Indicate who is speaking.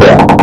Speaker 1: Yeah.